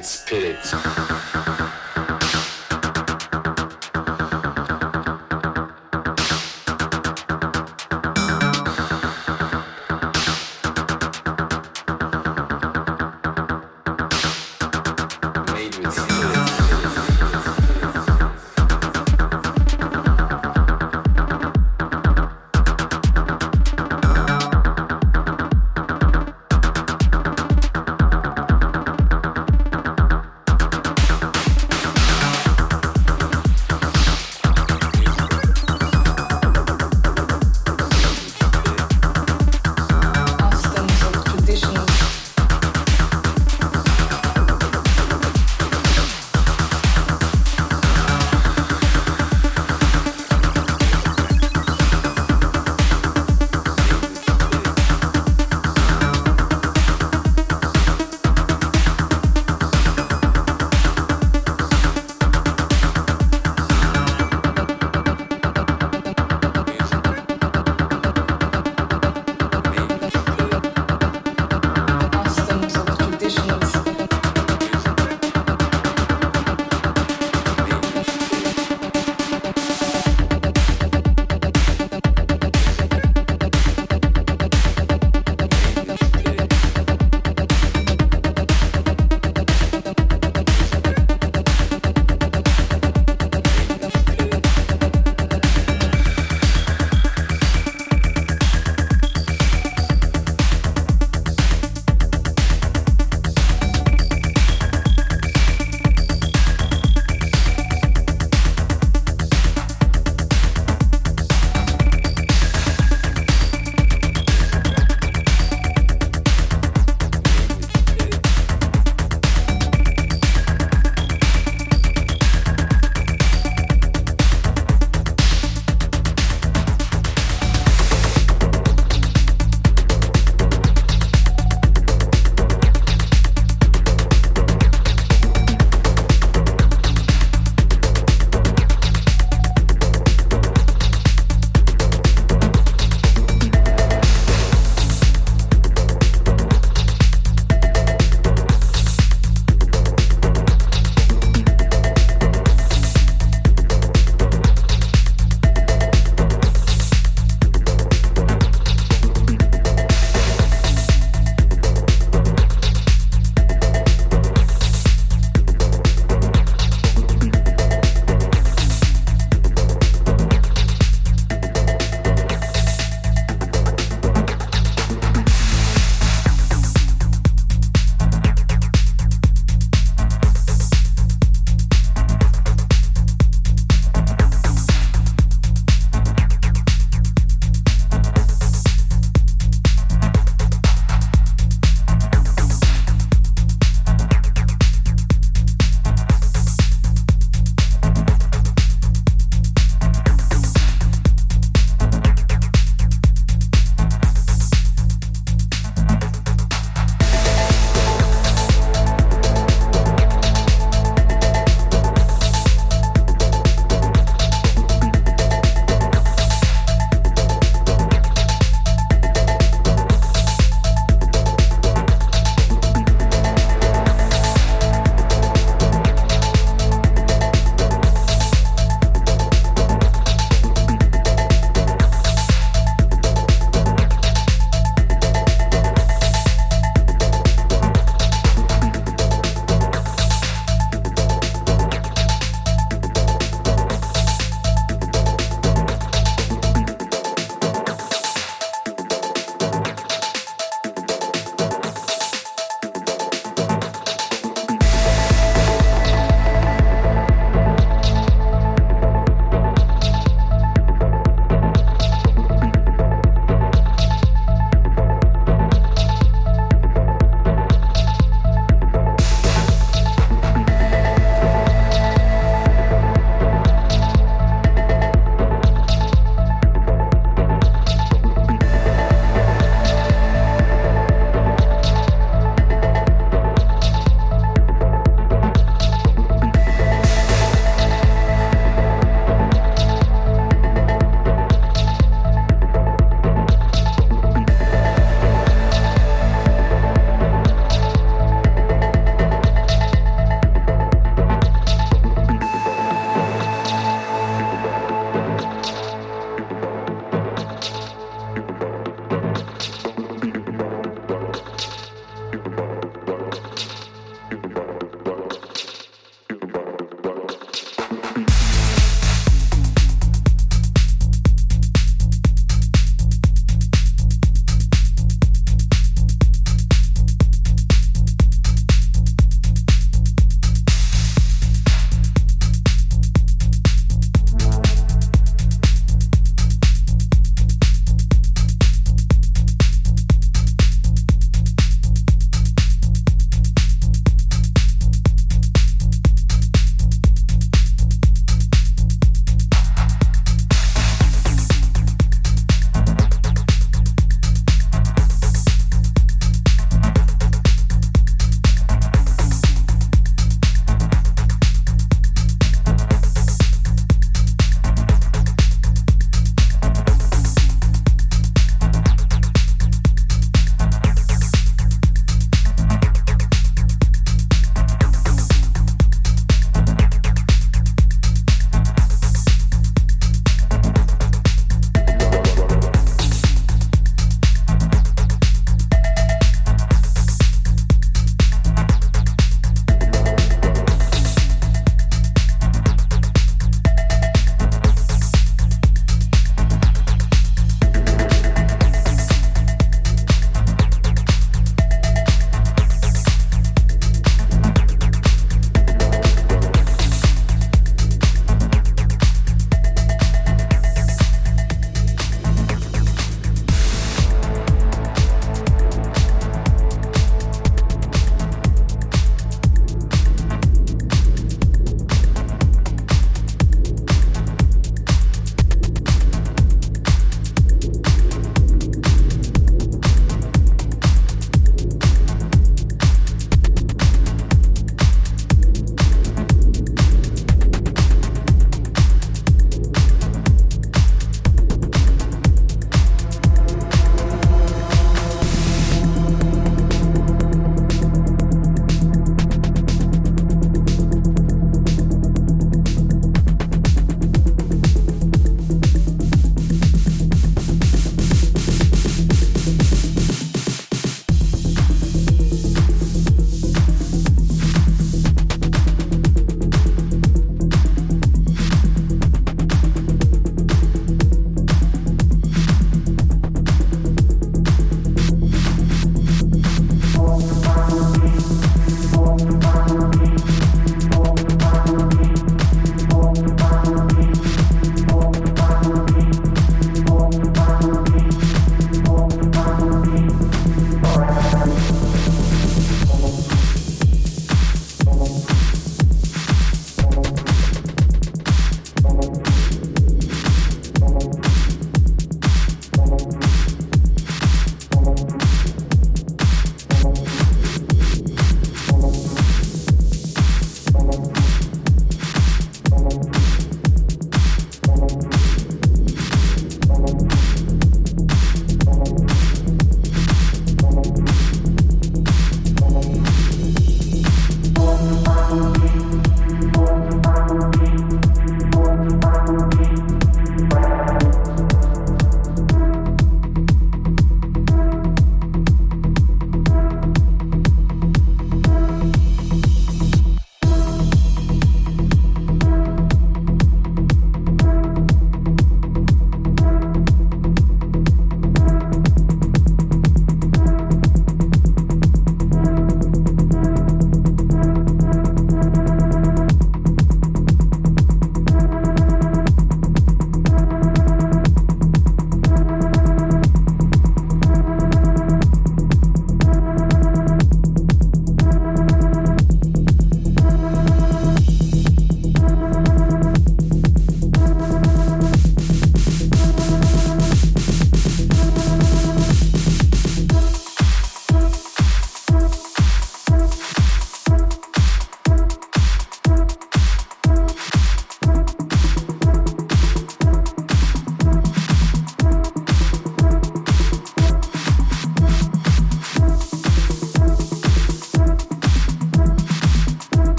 with spirit.